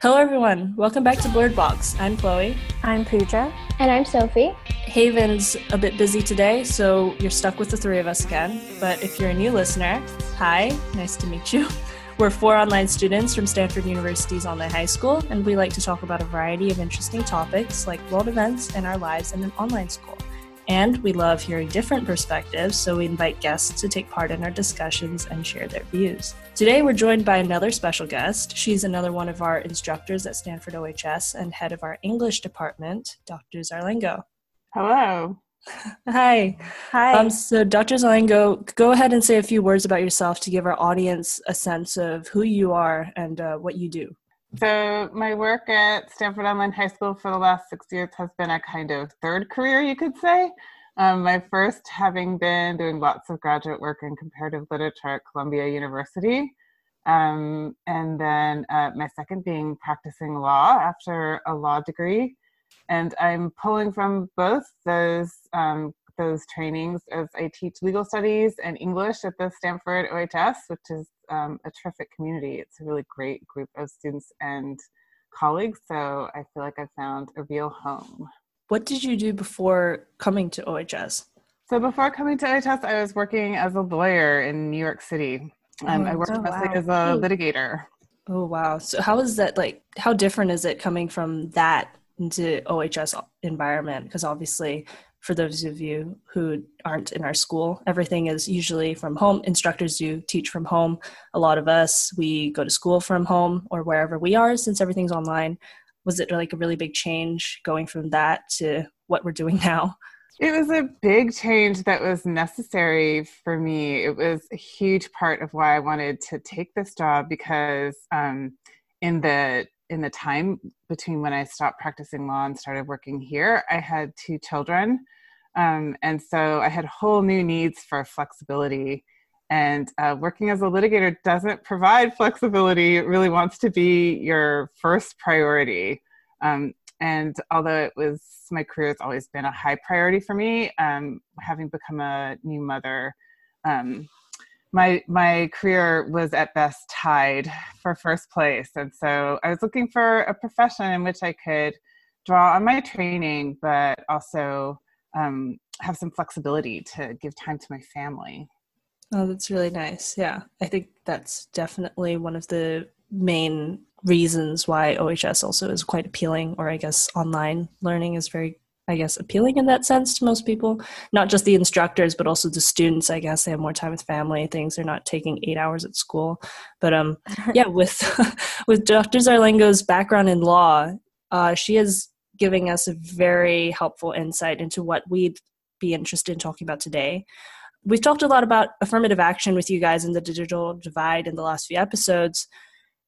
Hello, everyone. Welcome back to Blurred Box. I'm Chloe. I'm Pooja. And I'm Sophie. Haven's a bit busy today, so you're stuck with the three of us again. But if you're a new listener, hi, nice to meet you. We're four online students from Stanford University's online high school, and we like to talk about a variety of interesting topics like world events and our lives in an online school. And we love hearing different perspectives, so we invite guests to take part in our discussions and share their views. Today, we're joined by another special guest. She's another one of our instructors at Stanford OHS and head of our English department, Dr. Zarlengo. Hello. Hi. Hi. Um, so, Dr. Zarlengo, go ahead and say a few words about yourself to give our audience a sense of who you are and uh, what you do. So, my work at Stanford Online High School for the last six years has been a kind of third career, you could say. Um, my first having been doing lots of graduate work in comparative literature at Columbia University. Um, and then uh, my second being practicing law after a law degree. And I'm pulling from both those um, those trainings as I teach legal studies and English at the Stanford OHS, which is um, a terrific community. It's a really great group of students and colleagues. So I feel like I've found a real home. What did you do before coming to OHS? So before coming to OHS, I was working as a lawyer in New York City. Um, I worked oh, mostly wow. as a litigator. Oh wow! So how is that like? How different is it coming from that into OHS environment? Because obviously, for those of you who aren't in our school, everything is usually from home. Instructors do teach from home. A lot of us we go to school from home or wherever we are, since everything's online. Was it like a really big change going from that to what we're doing now? It was a big change that was necessary for me. It was a huge part of why I wanted to take this job because um, in the in the time between when I stopped practicing law and started working here, I had two children, um, and so I had whole new needs for flexibility. And uh, working as a litigator doesn't provide flexibility. It really wants to be your first priority. Um, and although it was my career has always been a high priority for me um, having become a new mother um, my my career was at best tied for first place. And so i was looking for a profession in which i could draw on my training but also um, have some flexibility to give time to my family. Oh, that's really nice. Yeah, I think that's definitely one of the main reasons why OHS also is quite appealing, or I guess online learning is very, I guess, appealing in that sense to most people. Not just the instructors, but also the students. I guess they have more time with family. Things they're not taking eight hours at school. But um, yeah, with with Dr. Zarlengo's background in law, uh, she is giving us a very helpful insight into what we'd be interested in talking about today. We've talked a lot about affirmative action with you guys in the digital divide in the last few episodes.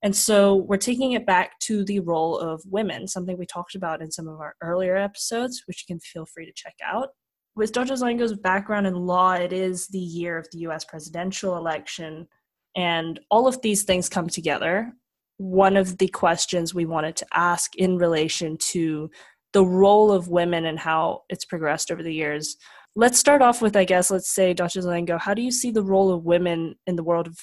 And so we're taking it back to the role of women, something we talked about in some of our earlier episodes, which you can feel free to check out. With Dr. Zarlengo's background in law, it is the year of the US presidential election, and all of these things come together. One of the questions we wanted to ask in relation to the role of women and how it's progressed over the years. Let's start off with, I guess, let's say, Dr. Zarlengo, how do you see the role of women in the world of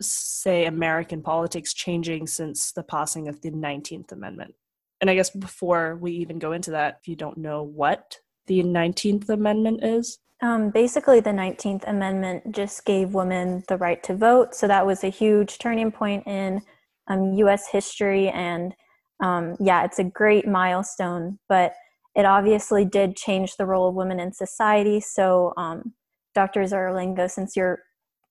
say American politics changing since the passing of the 19th Amendment? And I guess before we even go into that, if you don't know what the 19th Amendment is, Um, basically, the 19th Amendment just gave women the right to vote. So that was a huge turning point in um, US history. And um, yeah, it's a great milestone, but it obviously did change the role of women in society. So, um, Dr. Zarlengo, since you're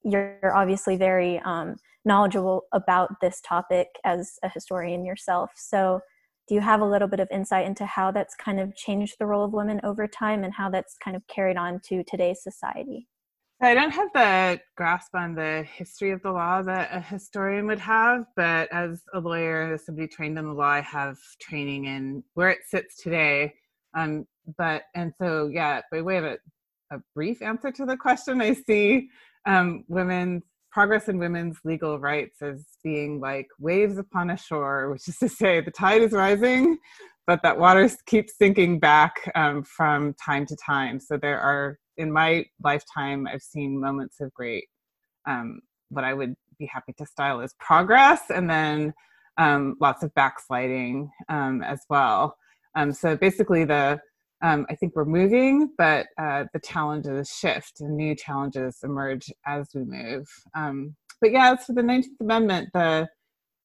you're obviously very um, knowledgeable about this topic as a historian yourself. So, do you have a little bit of insight into how that's kind of changed the role of women over time and how that's kind of carried on to today's society? I don't have the grasp on the history of the law that a historian would have, but as a lawyer, as somebody trained in the law, I have training in where it sits today. Um, but and so yeah, by way of a, a brief answer to the question, I see um, women's progress in women's legal rights as being like waves upon a shore, which is to say the tide is rising, but that water keeps sinking back um, from time to time. So there are, in my lifetime, I've seen moments of great, um, what I would be happy to style as progress, and then um, lots of backsliding um, as well. Um, so basically, the um, I think we're moving, but uh, the challenges shift and new challenges emerge as we move. Um, but yeah, as for the 19th Amendment, the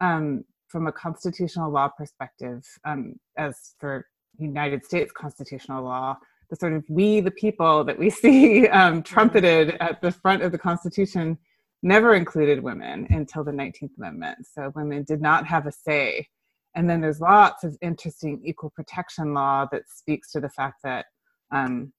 um, from a constitutional law perspective, um, as for United States constitutional law, the sort of we the people that we see um, trumpeted at the front of the Constitution never included women until the 19th Amendment. So women did not have a say and then there's lots of interesting equal protection law that speaks to the fact that um,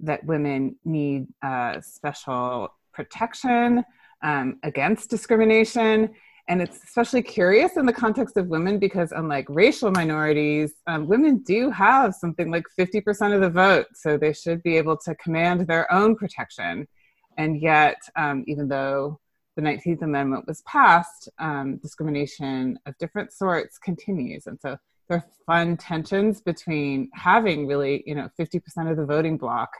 that women need uh, special protection um, against discrimination. And it's especially curious in the context of women because, unlike racial minorities, um, women do have something like 50% of the vote. So they should be able to command their own protection. And yet, um, even though the 19th Amendment was passed, um, discrimination of different sorts continues. And so there are fun tensions between having really, you know, 50% of the voting bloc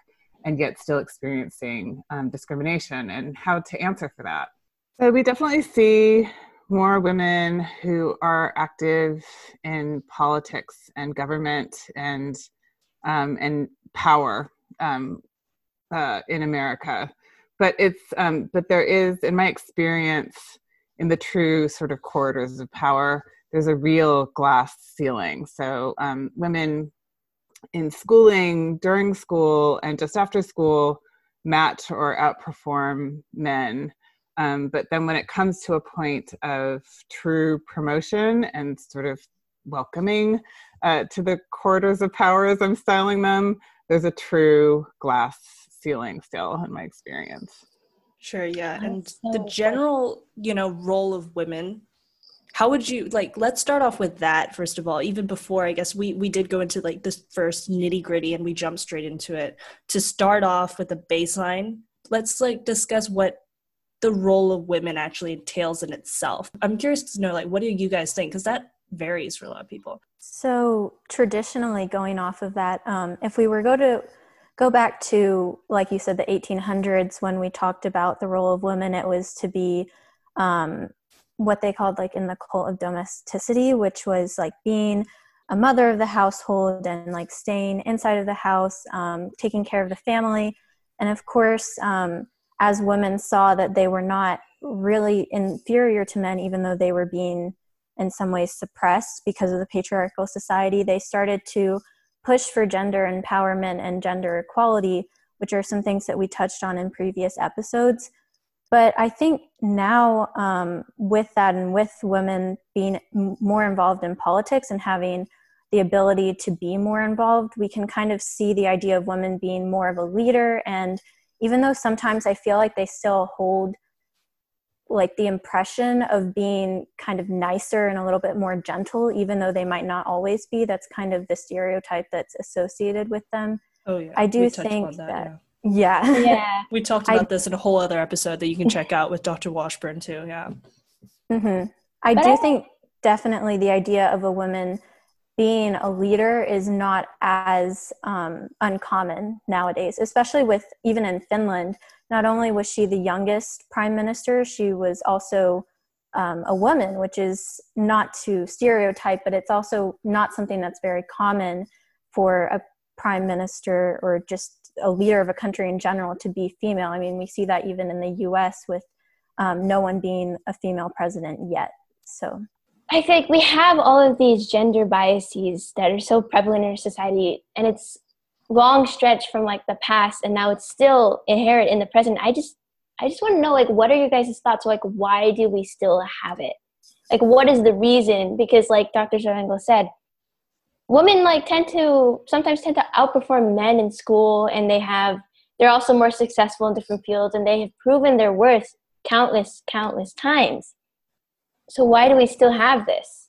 and yet still experiencing um, discrimination and how to answer for that. So we definitely see more women who are active in politics and government and um, and power um, uh, in America but it's um, but there is in my experience in the true sort of corridors of power there's a real glass ceiling. So um, women in schooling during school and just after school match or outperform men. Um, but then when it comes to a point of true promotion and sort of welcoming uh, to the corridors of power as i'm styling them there's a true glass ceiling still in my experience. Sure, yeah. And so the general, you know, role of women how would you like let's start off with that first of all even before i guess we we did go into like this first nitty gritty and we jumped straight into it to start off with the baseline let's like discuss what the role of women actually entails in itself i'm curious to know like what do you guys think because that varies for a lot of people so traditionally going off of that um, if we were go to go back to like you said the 1800s when we talked about the role of women it was to be um, what they called like in the cult of domesticity which was like being a mother of the household and like staying inside of the house um, taking care of the family. And of course um, as women saw that they were not really inferior to men even though they were being in some ways suppressed because of the patriarchal society they started to push for gender empowerment and gender equality, which are some things that we touched on in previous episodes. But I think now, um, with that and with women being more involved in politics and having the ability to be more involved, we can kind of see the idea of women being more of a leader. And even though sometimes I feel like they still hold like the impression of being kind of nicer and a little bit more gentle even though they might not always be that's kind of the stereotype that's associated with them. Oh yeah. I do think that, that yeah. Yeah, yeah. we talked about I, this in a whole other episode that you can check out with dr washburn too yeah. Mm-hmm. i but do I, think definitely the idea of a woman being a leader is not as um, uncommon nowadays especially with even in finland not only was she the youngest prime minister, she was also um, a woman, which is not to stereotype, but it's also not something that's very common for a prime minister or just a leader of a country in general to be female. I mean, we see that even in the US with um, no one being a female president yet. So I think we have all of these gender biases that are so prevalent in our society, and it's long stretch from like the past and now it's still inherent in the present. I just i just want to know like what are your guys' thoughts? Like why do we still have it? Like what is the reason? Because like dr Zarlengo said women like tend to sometimes tend to outperform men in school and they have they're also more successful in different fields and they have proven their worth countless countless times. So why do we still have this?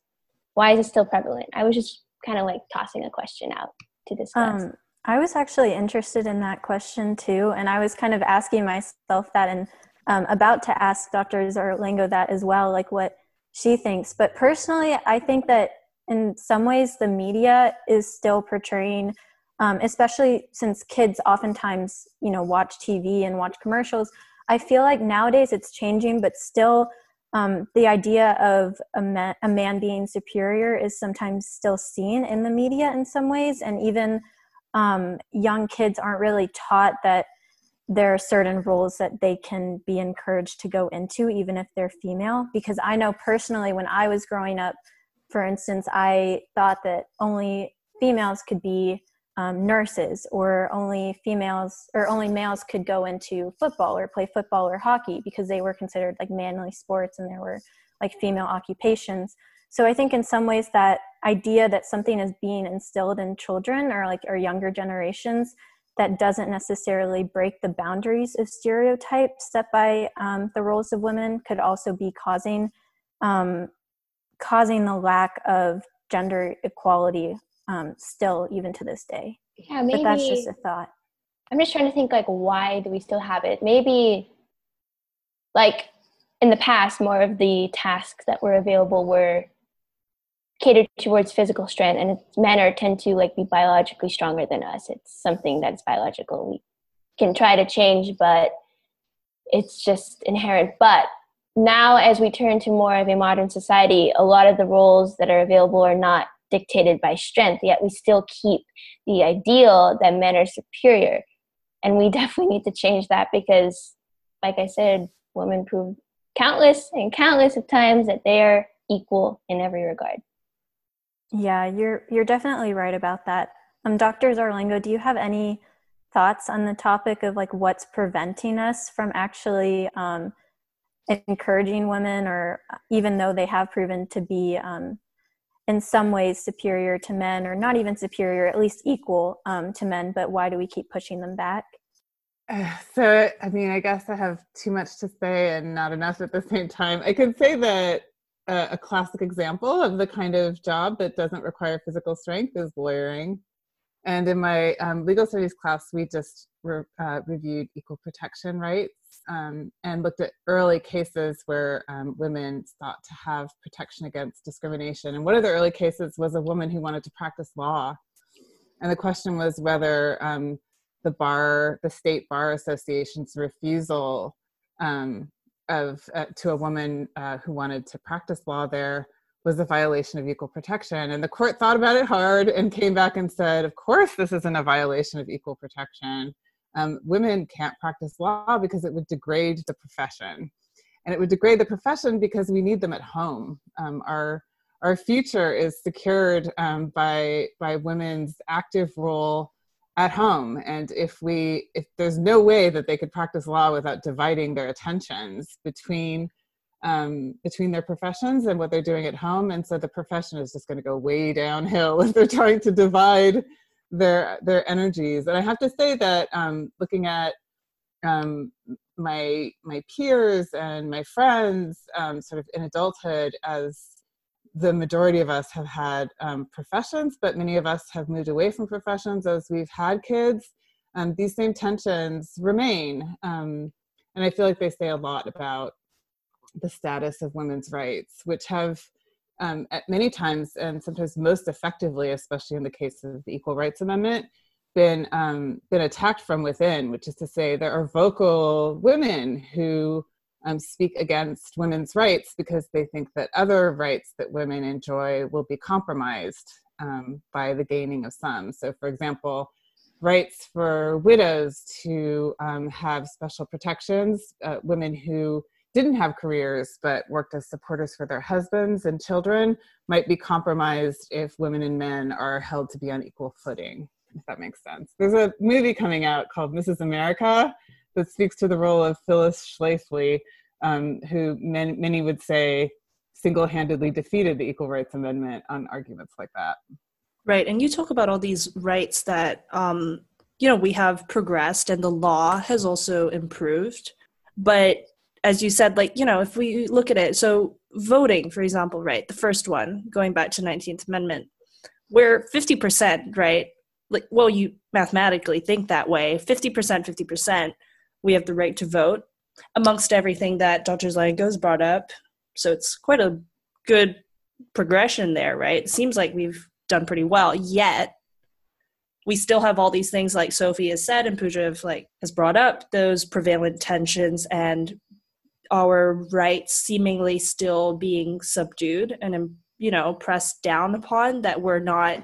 Why is it still prevalent? I was just kind of like tossing a question out to discuss. Um, I was actually interested in that question too, and I was kind of asking myself that and um, about to ask Dr. Zarlengo that as well, like what she thinks. But personally, I think that in some ways the media is still portraying, um, especially since kids oftentimes, you know, watch TV and watch commercials. I feel like nowadays it's changing, but still um, the idea of a man, a man being superior is sometimes still seen in the media in some ways, and even um, young kids aren't really taught that there are certain roles that they can be encouraged to go into, even if they're female. Because I know personally, when I was growing up, for instance, I thought that only females could be um, nurses or only females or only males could go into football or play football or hockey because they were considered like manly sports and there were like female occupations so i think in some ways that idea that something is being instilled in children or like or younger generations that doesn't necessarily break the boundaries of stereotypes set by um, the roles of women could also be causing um, causing the lack of gender equality um, still even to this day. Yeah, maybe but that's just a thought. I'm just trying to think like why do we still have it? Maybe like in the past, more of the tasks that were available were catered towards physical strength, and men are tend to like be biologically stronger than us. It's something that's biological. We can try to change, but it's just inherent. But now, as we turn to more of a modern society, a lot of the roles that are available are not dictated by strength, yet we still keep the ideal that men are superior. And we definitely need to change that because, like I said, women prove countless and countless of times that they are equal in every regard. Yeah, you're you're definitely right about that. Um, Dr. Zarlengo, do you have any thoughts on the topic of like what's preventing us from actually um, encouraging women, or even though they have proven to be um, in some ways superior to men or not even superior at least equal um, to men but why do we keep pushing them back so i mean i guess i have too much to say and not enough at the same time i could say that uh, a classic example of the kind of job that doesn't require physical strength is lawyering and in my um, legal studies class we just re- uh, reviewed equal protection rights um, and looked at early cases where um, women sought to have protection against discrimination. And one of the early cases was a woman who wanted to practice law. And the question was whether um, the bar, the state bar association's refusal um, of uh, to a woman uh, who wanted to practice law there was a violation of equal protection. And the court thought about it hard and came back and said, of course, this isn't a violation of equal protection um, women can't practice law because it would degrade the profession. And it would degrade the profession because we need them at home. Um, our, our future is secured um, by, by women's active role at home. And if we, if there's no way that they could practice law without dividing their attentions between um, between their professions and what they're doing at home. And so the profession is just going to go way downhill if they're trying to divide their their energies. And I have to say that um, looking at um, my my peers and my friends, um, sort of in adulthood, as the majority of us have had um, professions, but many of us have moved away from professions as we've had kids. Um, these same tensions remain, um, and I feel like they say a lot about the status of women's rights, which have um, at many times and sometimes most effectively, especially in the case of the Equal Rights Amendment, been um, been attacked from within, which is to say there are vocal women who um, speak against women's rights because they think that other rights that women enjoy will be compromised um, by the gaining of some. So, for example, rights for widows to um, have special protections, uh, women who didn't have careers but worked as supporters for their husbands and children might be compromised if women and men are held to be on equal footing, if that makes sense. There's a movie coming out called Mrs. America that speaks to the role of Phyllis Schlafly, um, who many, many would say single handedly defeated the Equal Rights Amendment on arguments like that. Right. And you talk about all these rights that, um, you know, we have progressed and the law has also improved. But as you said, like, you know, if we look at it, so voting, for example, right, the first one, going back to 19th Amendment, where 50%, right, like, well, you mathematically think that way 50%, 50%, we have the right to vote amongst everything that Dr. Zarlengo's brought up. So it's quite a good progression there, right? It seems like we've done pretty well, yet we still have all these things like Sophie has said and Pooja like has brought up those prevalent tensions and our rights seemingly still being subdued and you know pressed down upon that we're not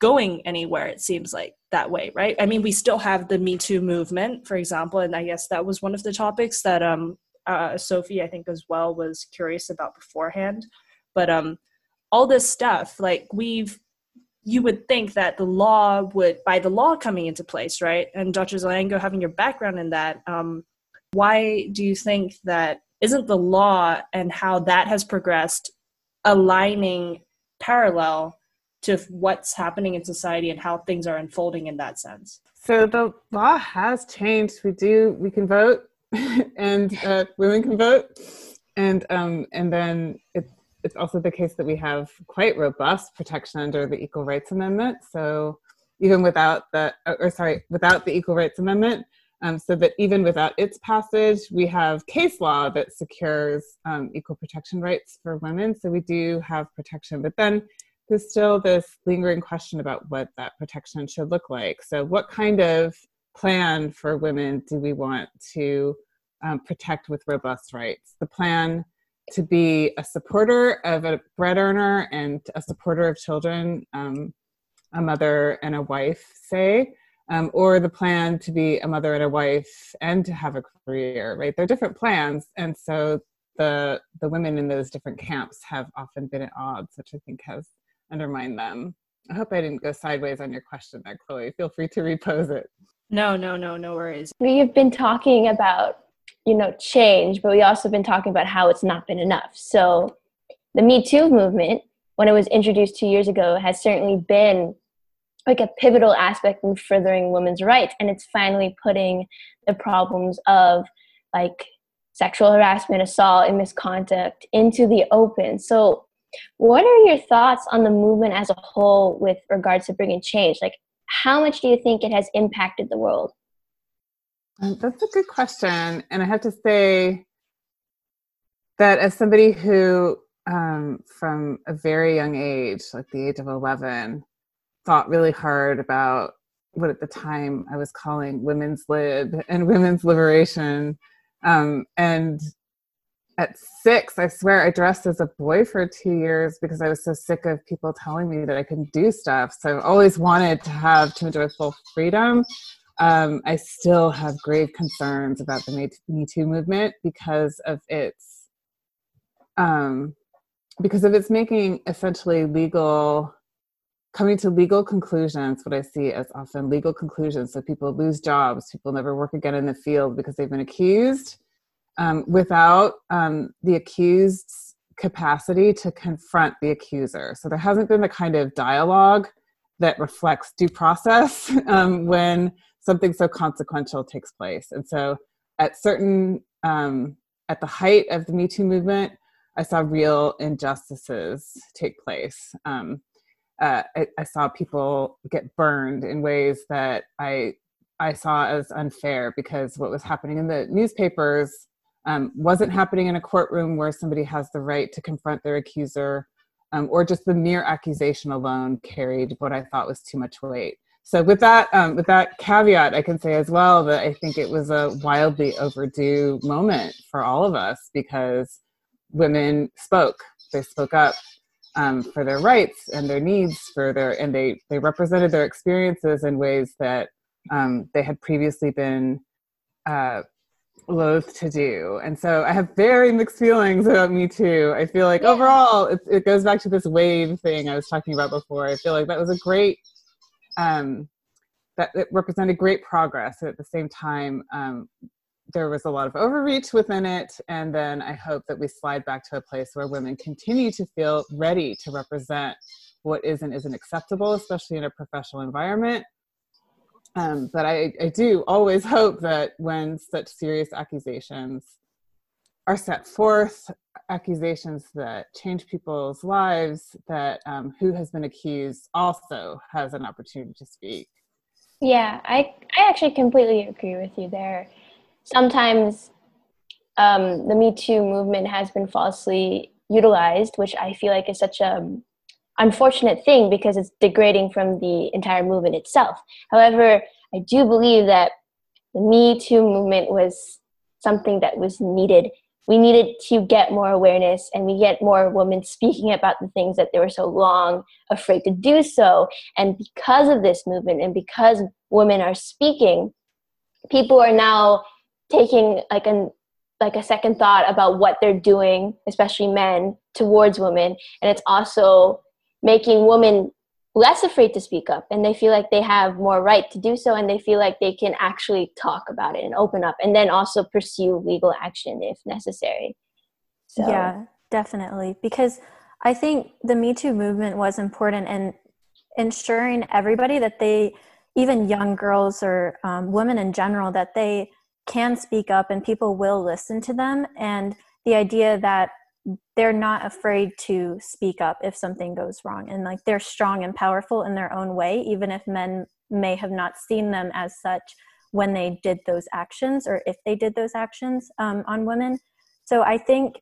going anywhere it seems like that way right? I mean we still have the me too movement for example and i guess that was one of the topics that um uh, sophie i think as well was curious about beforehand. But um all this stuff like we've you would think that the law would by the law coming into place right? And dr zarlengo having your background in that um why do you think that isn't the law and how that has progressed aligning parallel to what's happening in society and how things are unfolding in that sense. So the law has changed. We do we can vote and uh, women can vote. And um, and then it, it's also the case that we have quite robust protection under the equal rights amendment. So even without the or sorry without the equal rights amendment um, so that even without its passage, we have case law that secures um, equal protection rights for women. So we do have protection, but then there's still this lingering question about what that protection should look like. So, what kind of plan for women do we want to um, protect with robust rights? The plan to be a supporter of a bread earner and a supporter of children, um, a mother and a wife, say, um, or the plan to be a mother and a wife and to have a career right they're different plans and so the the women in those different camps have often been at odds which i think has undermined them. I hope i didn't go sideways on your question there chloe. Feel free to repose it. No no no no worries. We've been talking about you know change but we also been talking about how it's not been enough. So the me too movement when it was introduced two years ago has certainly been like a pivotal aspect in furthering women's rights and it's finally putting the problems of like sexual harassment assault and misconduct into the open. So what are your thoughts on the movement as a whole with regards to bringing change like how much do you think it has impacted the world um, that's a good question and i have to say that as somebody who um, from a very young age like the age of 11 thought really hard about what at the time I was calling women's lib and women's liberation. Um, and at six, I swear I dressed as a boy for two years because I was so sick of people telling me that I couldn't do stuff. So I've always wanted to have to enjoy full freedom. Um, I still have grave concerns about the Me Too movement because of its um, because of its making essentially legal coming to legal conclusions what i see as often legal conclusions so people lose jobs people never work again in the field because they've been accused um, without um, the accused's capacity to confront the accuser. So there hasn't been the kind of dialogue that reflects due process um, when something so consequential takes place. And so at certain um, at the height of the me too movement i saw real injustices take place. Um, uh, I, I, saw people get burned in ways that I I saw as unfair because what was happening in the newspapers um, wasn't happening in a courtroom where somebody has the right to confront their accuser, um, or just the mere accusation alone carried what I thought was too much weight. So with that um, with that caveat, I can say as well that I think it was a wildly overdue moment for all of us because women spoke. They spoke up um, for their rights and their needs for their and they they represented their experiences in ways that um, they had previously been uh, loath to do and so i have very mixed feelings about me too i feel like yeah. overall it, it goes back to this wave thing i was talking about before i feel like that was a great um, that it represented great progress at the same time um, there was a lot of overreach within it. And then I hope that we slide back to a place where women continue to feel ready to represent what is and isn't acceptable, especially in a professional environment. Um, but I, I do always hope that when such serious accusations are set forth, accusations that change people's lives, that um, who has been accused also has an opportunity to speak. Yeah, I, I actually completely agree with you there sometimes um, the Me Too movement has been falsely utilized, which I feel like is such a unfortunate thing because it's degrading from the entire movement itself. However, I do believe that the Me Too movement was something that was needed we needed to get more awareness and we get more women speaking about the things that they were so long afraid to do so. And because of this movement and because women are speaking, people are now taking like an like a second thought about what they're doing, especially men, towards women. And it's also making women less afraid to speak up and they feel like they have more right to do so and they feel like they can actually talk about it and open up and then also pursue legal action if necessary so. yeah definitely because i think the me too movement was important in ensuring everybody that they even young girls or um, women in general that they can speak up and people will listen to them and the idea that they're not afraid to speak up if something goes wrong and like they're strong and powerful in their own way even if men may have not seen them as such when they did those actions or if they did those actions um, on women. So i think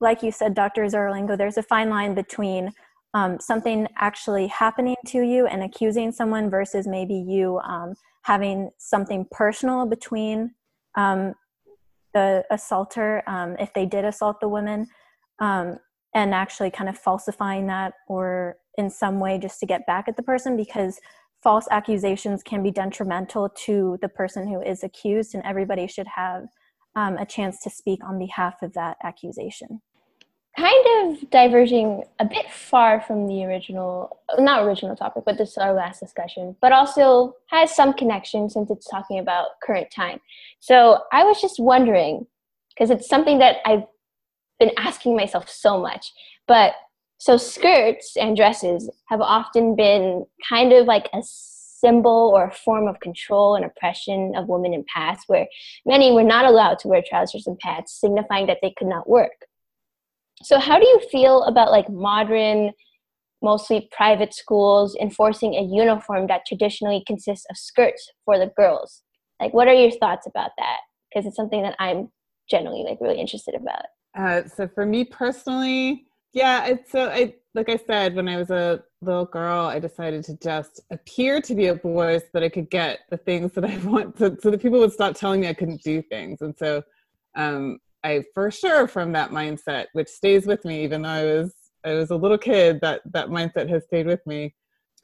like you said dr zarlengo there's a fine line between um, something actually happening to you and accusing someone versus maybe you um, having something personal between um, the assaulter um, if they did assault the woman um, and actually kind of falsifying that or in some way just to get back at the person because false accusations can be detrimental to the person who is accused and everybody should have um, a chance to speak on behalf of that accusation. Kind of diverging a bit far from the original not original topic but this is our last discussion but also has some connection since it's talking about current time. So i was just wondering because it's something that i've been asking myself so much. But so skirts and dresses have often been kind of like a symbol or a form of control and oppression of women in past where many were not allowed to wear trousers and pants signifying that they could not work. So how do you feel about like modern mostly private schools enforcing a uniform that traditionally consists of skirts for the girls? Like what are your thoughts about that? Because it's something that i'm generally like really interested about uh, so for me personally, yeah, it's so I like I said when I was a little girl, I decided to just appear to be a boy so that I could get the things that I want, so, so that people would stop telling me I couldn't do things. And so, um, I for sure from that mindset, which stays with me, even though I was I was a little kid, that that mindset has stayed with me.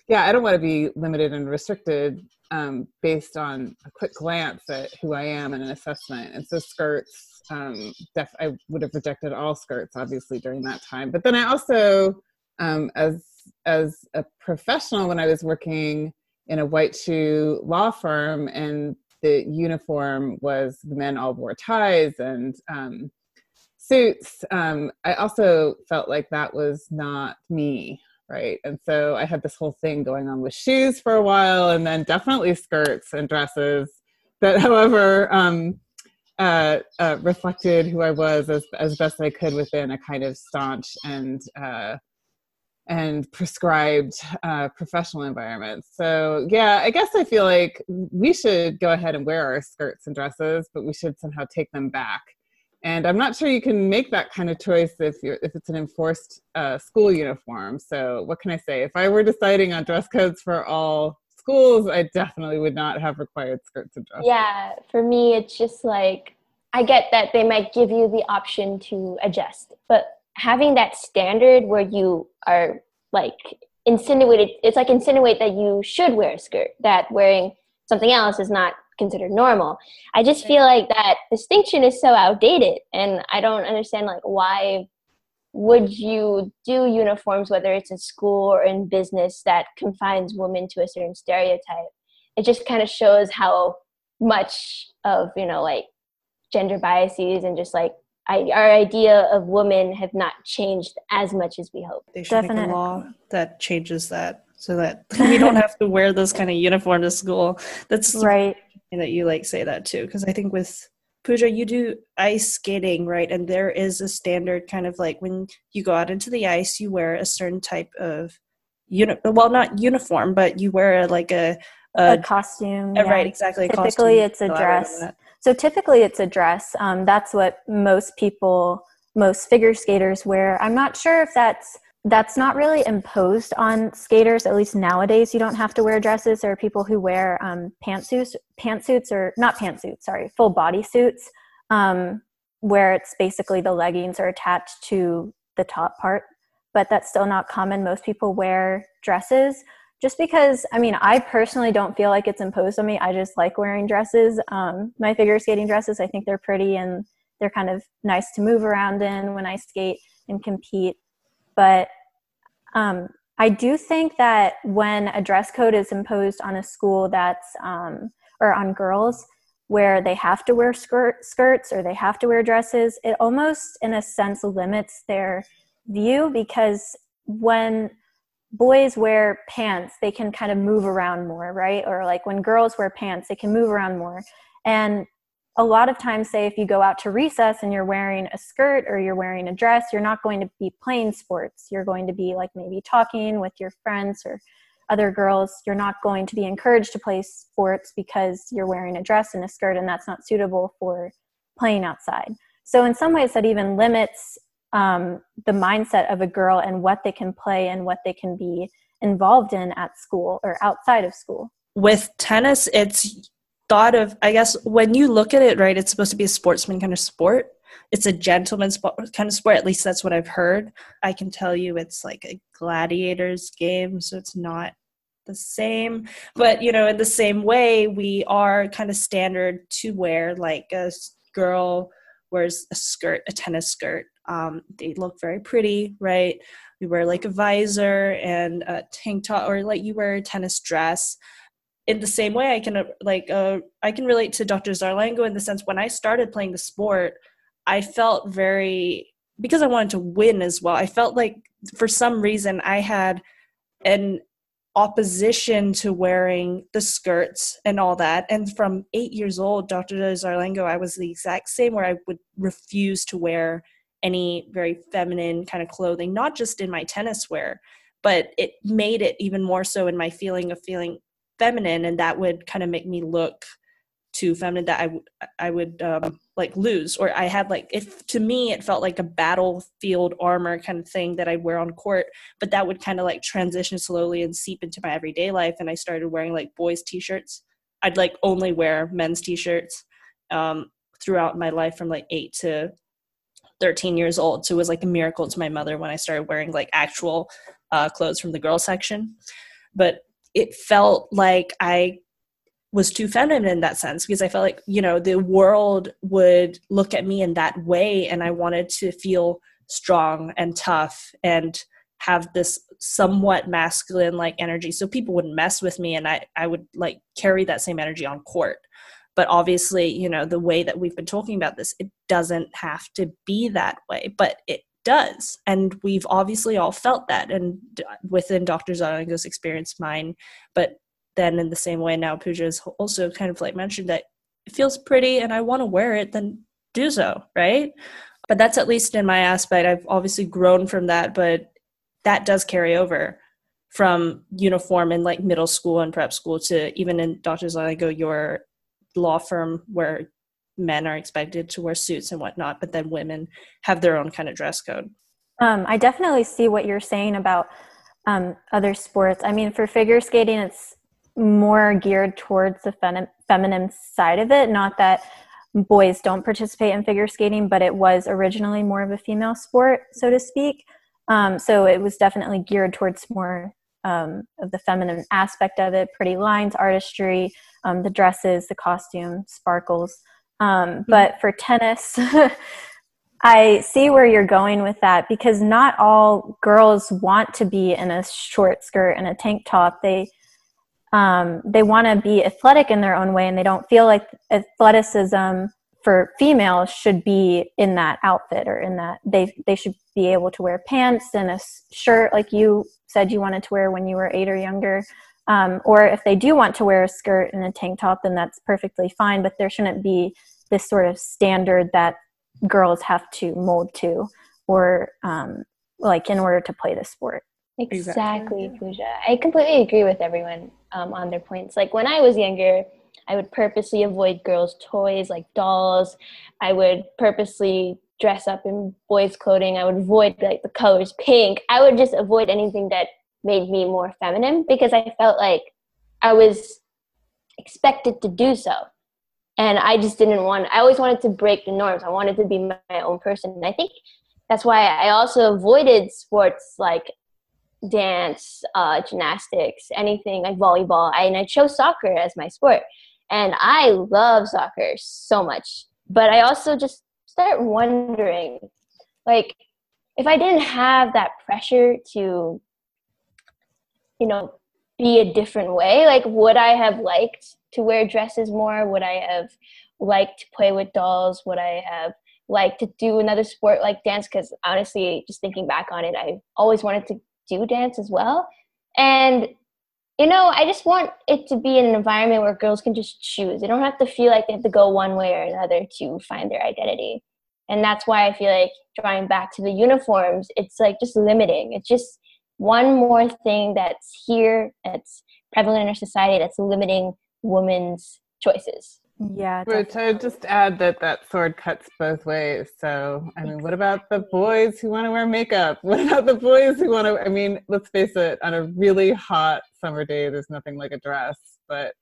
Yeah, I don't want to be limited and restricted um, based on a quick glance at who I am and an assessment. And so skirts um, def- I would have rejected all skirts, obviously, during that time. But then I also, um, as as a professional, when I was working in a white shoe law firm, and the uniform was the men all wore ties and um, suits, um, I also felt like that was not me, right? And so I had this whole thing going on with shoes for a while, and then definitely skirts and dresses. That, however, um, uh, uh, reflected who I was as as best I could within a kind of staunch and uh, and prescribed uh, professional environment. So yeah, I guess I feel like we should go ahead and wear our skirts and dresses, but we should somehow take them back. And I'm not sure you can make that kind of choice if you're if it's an enforced uh, school uniform. So what can I say? If I were deciding on dress codes for all schools, I definitely would not have required skirts and dresses. Yeah, for me, it's just like I get that they might give you the option to adjust, but having that standard where you are like insinuated, it's like insinuate that you should wear a skirt, that wearing something else is not considered normal. I just feel like that distinction is so outdated, and I don't understand like why would you do uniforms whether it's in school or in business that confines women to a certain stereotype it just kind of shows how much of you know like gender biases and just like I, our idea of women have not changed as much as we hope. They should Definitely. make a law that changes that so that we don't have to wear this kind of uniform to school. That's right. That you like say that too, because I think with Pooja, you do ice skating, right? And there is a standard kind of like when you go out into the ice, you wear a certain type of uni- well, not uniform, but you wear a, like a a, a costume. yeah. Right, exactly. Typically, it's a dress. So typically, it's a dress. Um, that's what most people, most figure skaters wear. I'm not sure if that's that's not really imposed on skaters at least nowadays you don't have to wear dresses there are people who wear um, pantsuits pantsuits or not pantsuits sorry full body suits um, where it's basically the leggings are attached to the top part, but that's still not common. Most people wear dresses just because, I mean, I personally don't feel like it's imposed on me. I just like wearing dresses. Um, my figure skating dresses, I think they're pretty and they're kind of nice to move around in when I skate and compete. But um, I do think that when a dress code is imposed on a school that's, um, or on girls, where they have to wear skirt, skirts or they have to wear dresses, it almost, in a sense, limits their view because when boys wear pants, they can kind of move around more, right? Or like when girls wear pants, they can move around more. And a lot of times, say if you go out to recess and you're wearing a skirt or you're wearing a dress, you're not going to be playing sports. You're going to be like maybe talking with your friends or other girls, you're not going to be encouraged to play sports because you're wearing a dress and a skirt, and that's not suitable for playing outside. So, in some ways, that even limits um, the mindset of a girl and what they can play and what they can be involved in at school or outside of school. With tennis, it's thought of, I guess, when you look at it, right, it's supposed to be a sportsman kind of sport. It's a gentleman's kind of sport, at least that's what I've heard. I can tell you it's like a gladiator's game, so it's not the same. But you know in the same way we are kind of standard to wear like a girl wears a skirt a tennis skirt. Um, they look very pretty right? We wear like a visor and a tank top or like you wear a tennis dress in the same way i can uh, like uh, i can relate to dr zarlengo in the sense when i started playing the sport i felt very because i wanted to win as well i felt like for some reason i had an opposition to wearing the skirts and all that. And from eight years old, Dr. Zarlengo, I was the exact same where I would refuse to wear any very feminine kind of clothing, not just in my tennis wear, but it made it even more so in my feeling of feeling feminine. And that would kind of make me look too feminine that I, would um, like lose. Or i had like if to me it felt like a battlefield armor kind of thing that i'd wear on court but that would kind of like transition slowly and seep into my everyday life. And i started wearing like boys t-shirts. I'd like only wear men's t-shirts um, throughout my life from like 8 to 13 years old. So it was like a miracle to my mother when i started wearing like actual uh, clothes from the girl section. But it felt like i was too feminine in that sense because I felt like, you know, the world would look at me in that way and I wanted to feel strong and tough and have this somewhat masculine like energy. So people wouldn't mess with me and I, I would like carry that same energy on court. But obviously you know the way that we've been talking about this it doesn't have to be that way. But it does and we've obviously all felt that and within dr zarlengo's experience mine but then in the same way now Pooja is also kind of like mentioned that it feels pretty and I want to wear it, then do so, right? But that's at least in my aspect. I've obviously grown from that, but that does carry over from uniform in like middle school and prep school to even in Dr. Zarlengo, your law firm where men are expected to wear suits and whatnot, but then women have their own kind of dress code. Um, I definitely see what you're saying about um, other sports. I mean, for figure skating, it's more geared towards the fem- feminine side of it. Not that boys don't participate in figure skating, but it was originally more of a female sport, so to speak. Um, so it was definitely geared towards more um, of the feminine aspect of it pretty lines, artistry, um, the dresses, the costume, sparkles. Um, mm-hmm. But for tennis, I see where you're going with that because not all girls want to be in a short skirt and a tank top. They um, they want to be athletic in their own way and they don't feel like athleticism for females should be in that outfit or in that they they should be able to wear pants and a shirt like you said you wanted to wear when you were eight or younger um, or if they do want to wear a skirt and a tank top then that's perfectly fine but there shouldn't be this sort of standard that girls have to mold to or um, like in order to play the sport exactly, exactly. Pooja. I completely agree with everyone um, on their points. Like when I was younger, I would purposely avoid girls' toys like dolls. I would purposely dress up in boys' clothing. I would avoid like the colors pink. I would just avoid anything that made me more feminine because I felt like I was expected to do so. and I just didn't want. I always wanted to break the norms. I wanted to be my, own person, and I think that's why I also avoided sports like dance, uh, gymnastics, anything like volleyball. I, and I chose soccer as my sport, and I love soccer so much. But I also just start wondering, like, if I didn't have that pressure to, you know, be a different way, like, would I have liked to wear dresses more? Would I have liked to play with dolls? Would I have liked to do another sport like dance? Because honestly, just thinking back on it, I always wanted to do dance as well. And you know, I just want it to be an environment where girls can just choose. They don't have to feel like they have to go one way or another to find their identity. And that's why I feel like drawing back to the uniforms, it's like just limiting. It's just one more thing that's here, that's prevalent in our society, that's limiting women's choices. Yeah. Which I just add that that sword cuts both ways. So, I mean, what about the boys who want to wear makeup? What about the boys who want to? I mean, let's face it, on a really hot summer day, there's nothing like a dress. But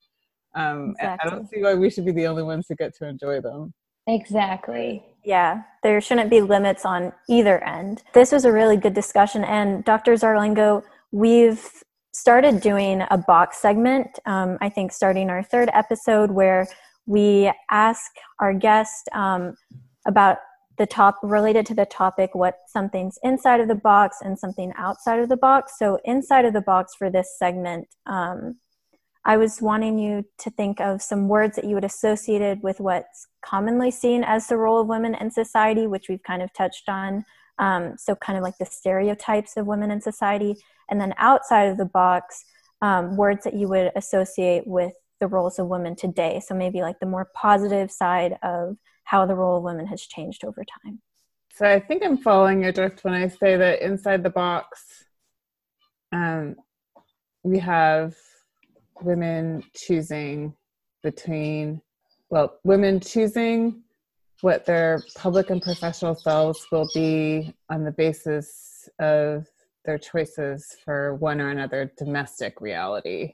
um, exactly. I don't see why we should be the only ones who get to enjoy them. Exactly. Yeah, there shouldn't be limits on either end. This was a really good discussion. And Dr. Zarlengo, we've started doing a box segment, um, I think starting our third episode, where we ask our guest um, about the top related to the topic what something's inside of the box and something outside of the box so inside of the box for this segment um, i was wanting you to think of some words that you would associated with what's commonly seen as the role of women in society which we've kind of touched on um, so kind of like the stereotypes of women in society and then outside of the box um, words that you would associate with the roles of women today. So maybe like the more positive side of how the role of women has changed over time. So I think I'm following your drift when I say that inside the box, um, we have women choosing between, well, women choosing what their public and professional selves will be on the basis of their choices for one or another domestic reality.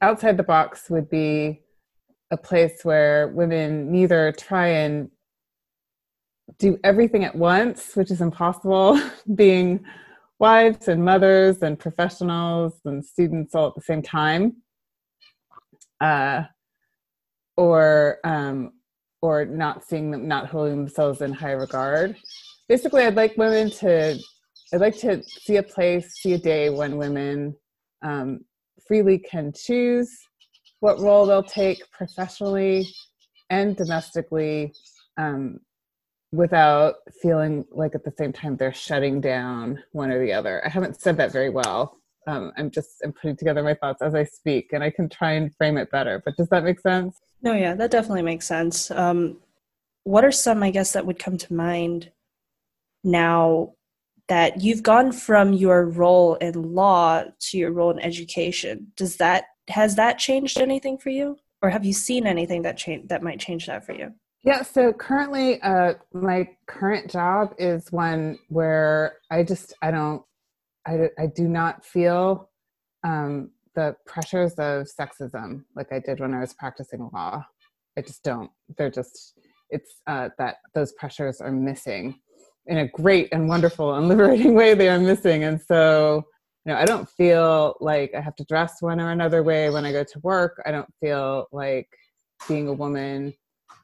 Outside the box would be a place where women neither try and do everything at once, which is impossible, being wives and mothers and professionals and students all at the same time, uh, or um, or not seeing them, not holding themselves in high regard. Basically, I'd like women to, I'd like to see a place, see a day when women um, freely can choose what role they'll take professionally and domestically um, without feeling like at the same time they're shutting down one or the other. I haven't said that very well. Um, I'm just I'm putting together my thoughts as I speak, and I can try and frame it better. But does that make sense? No, yeah, that definitely makes sense. Um, what are some, I guess, that would come to mind now that you've gone from your role in law to your role in education. Does that has that changed anything for you, or have you seen anything that change that might change that for you? Yeah, so currently, uh, my current job is one where I just I don't I I do not feel um, the pressures of sexism like I did when I was practicing law. I just don't. They're just it's uh, that those pressures are missing in a great and wonderful and liberating way they are missing and so you know i don't feel like i have to dress one or another way when i go to work i don't feel like being a woman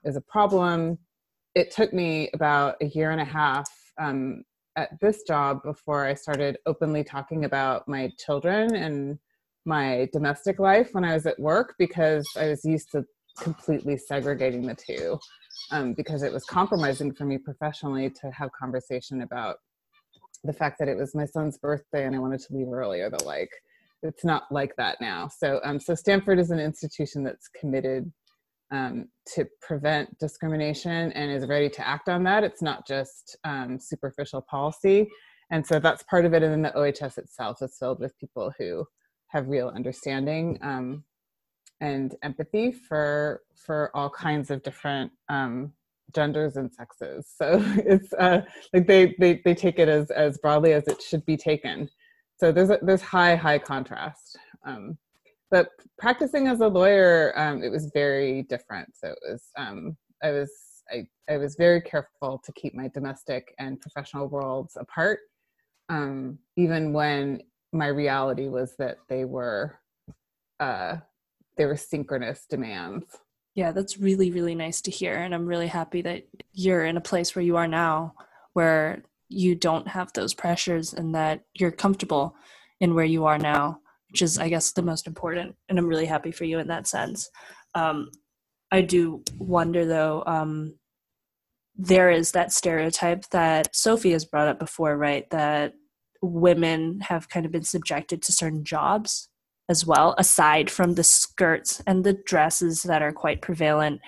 is a problem it took me about a year and a half um, at this job before i started openly talking about my children and my domestic life when i was at work because i was used to completely segregating the two um, because it was compromising for me professionally to have conversation about the fact that it was my son's birthday and I wanted to leave earlier. The like, it's not like that now. So, um, so Stanford is an institution that's committed um, to prevent discrimination and is ready to act on that. It's not just um, superficial policy. And so that's part of it. And then the OHS itself is filled with people who have real understanding um, and empathy for for all kinds of different um, genders and sexes. So it's uh, like they, they they take it as as broadly as it should be taken. So there's a, there's high high contrast. Um, but practicing as a lawyer, um, it was very different. So it was um, I was I, I was very careful to keep my domestic and professional worlds apart, um, even when my reality was that they were uh, they were synchronous demands. Yeah, that's really really nice to hear, and I'm really happy that you're in a place where you are now, where you don't have those pressures, and that you're comfortable in where you are now, which is, I guess, the most important. And I'm really happy for you in that sense. Um, I do wonder though, um, there is that stereotype that Sophie has brought up before, right? That women have kind of been subjected to certain jobs as well, aside from the skirts and the dresses that are quite prevalent.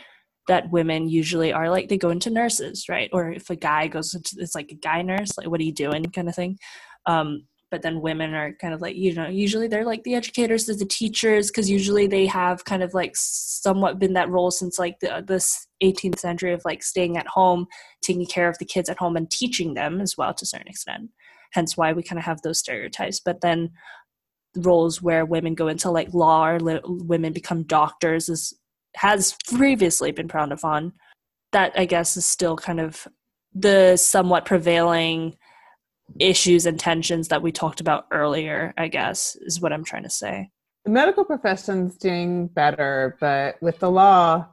That women usually are like they go into nurses, right? Or if a guy goes into it's like a guy nurse, like what are you doing, kind of thing. Um, but then women are kind of like you know usually they're like the educators as the teachers because usually they have kind of like somewhat been that role since like the, this 18th century of like staying at home taking care of the kids at home and teaching them as well to a certain extent. Hence why we kind of have those stereotypes. But then roles where women go into like law or li- women become doctors is has previously been frowned upon. That i guess is still kind of the somewhat prevailing issues and tensions that we talked about earlier, I guess, is what I'm trying to say. The medical profession's doing better, but with the law,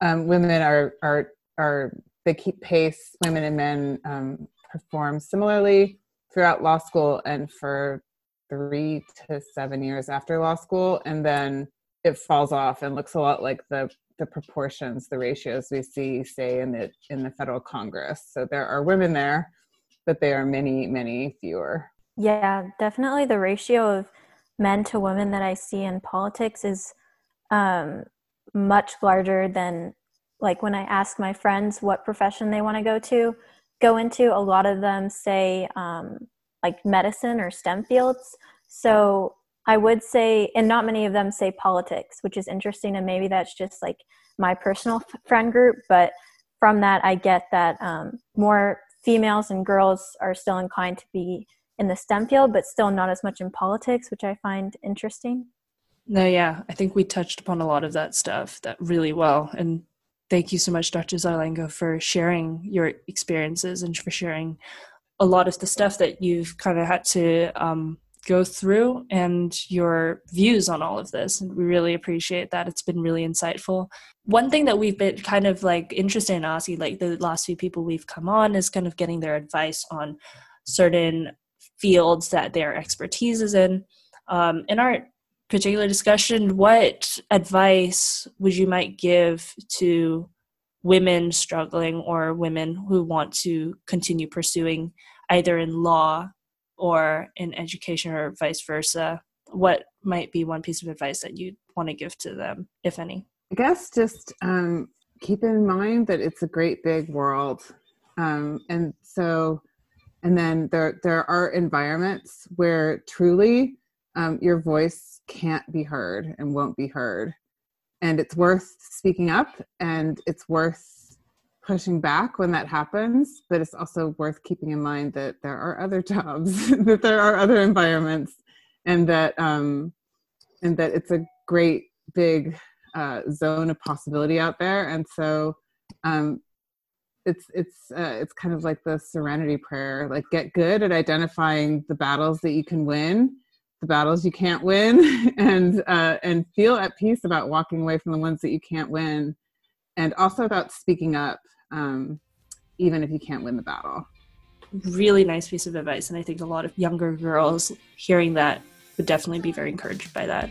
um, women are are are they keep pace. Women and men um, perform similarly throughout law school and for three to seven years after law school, and then it falls off and looks a lot like the the proportions, the ratios we see, say in the in the federal Congress. So there are women there, but they are many, many fewer. Yeah, definitely the ratio of men to women that I see in politics is um, much larger than like when I ask my friends what profession they want to go to, go into. A lot of them say um, like medicine or STEM fields. So I would say, and not many of them say politics, which is interesting. And maybe that's just like my personal friend group. But from that, I get that um, more females and girls are still inclined to be in the STEM field, but still not as much in politics, which I find interesting. No, yeah, I think we touched upon a lot of that stuff that really well. And thank you so much, Dr. Zarlengo, for sharing your experiences and for sharing a lot of the stuff that you've kind of had to um, go through and your views on all of this. And we really appreciate that. It's been really insightful. One thing that we've been kind of like interested in asking, like the last few people we've come on, is kind of getting their advice on certain fields that their expertise is in. Um, in our particular discussion, what advice would you might give to women struggling or women who want to continue pursuing either in law or in education or vice versa, what might be one piece of advice that you'd want to give to them, if any? I guess just um, keep in mind that it's a great big world. Um, and so, and then there, there are environments where truly um, your voice can't be heard and won't be heard. And it's worth speaking up and it's worth pushing back when that happens, but it's also worth keeping in mind that there are other jobs, that there are other environments, and that um, and that it's a great big uh, zone of possibility out there. And so um, it's it's uh, it's kind of like the serenity prayer, like get good at identifying the battles that you can win. The battles you can't win, and uh, and feel at peace about walking away from the ones that you can't win, and also about speaking up um, even if you can't win the battle. Really nice piece of advice. And I think a lot of younger girls hearing that would definitely be very encouraged by that.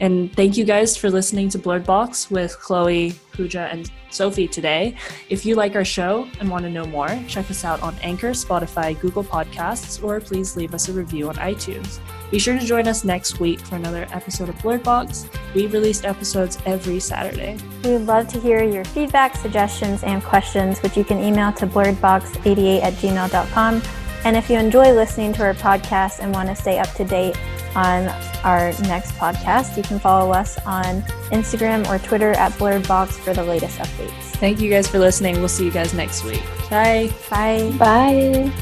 And thank you guys for listening to Blurred Box with Chloe, Pooja, and Sophie today. If you like our show and want to know more, check us out on Anchor, Spotify, Google Podcasts, or please leave us a review on iTunes. Be sure to join us next week for another episode of Blurred Box. We release episodes every Saturday. We would love to hear your feedback, suggestions, and questions, which you can email to blurredbox88 at gmail.com. And if you enjoy listening to our podcast and want to stay up to date on our next podcast, you can follow us on Instagram or Twitter at blurredbox for the latest updates. Thank you guys for listening. We'll see you guys next week. Bye. Bye. Bye.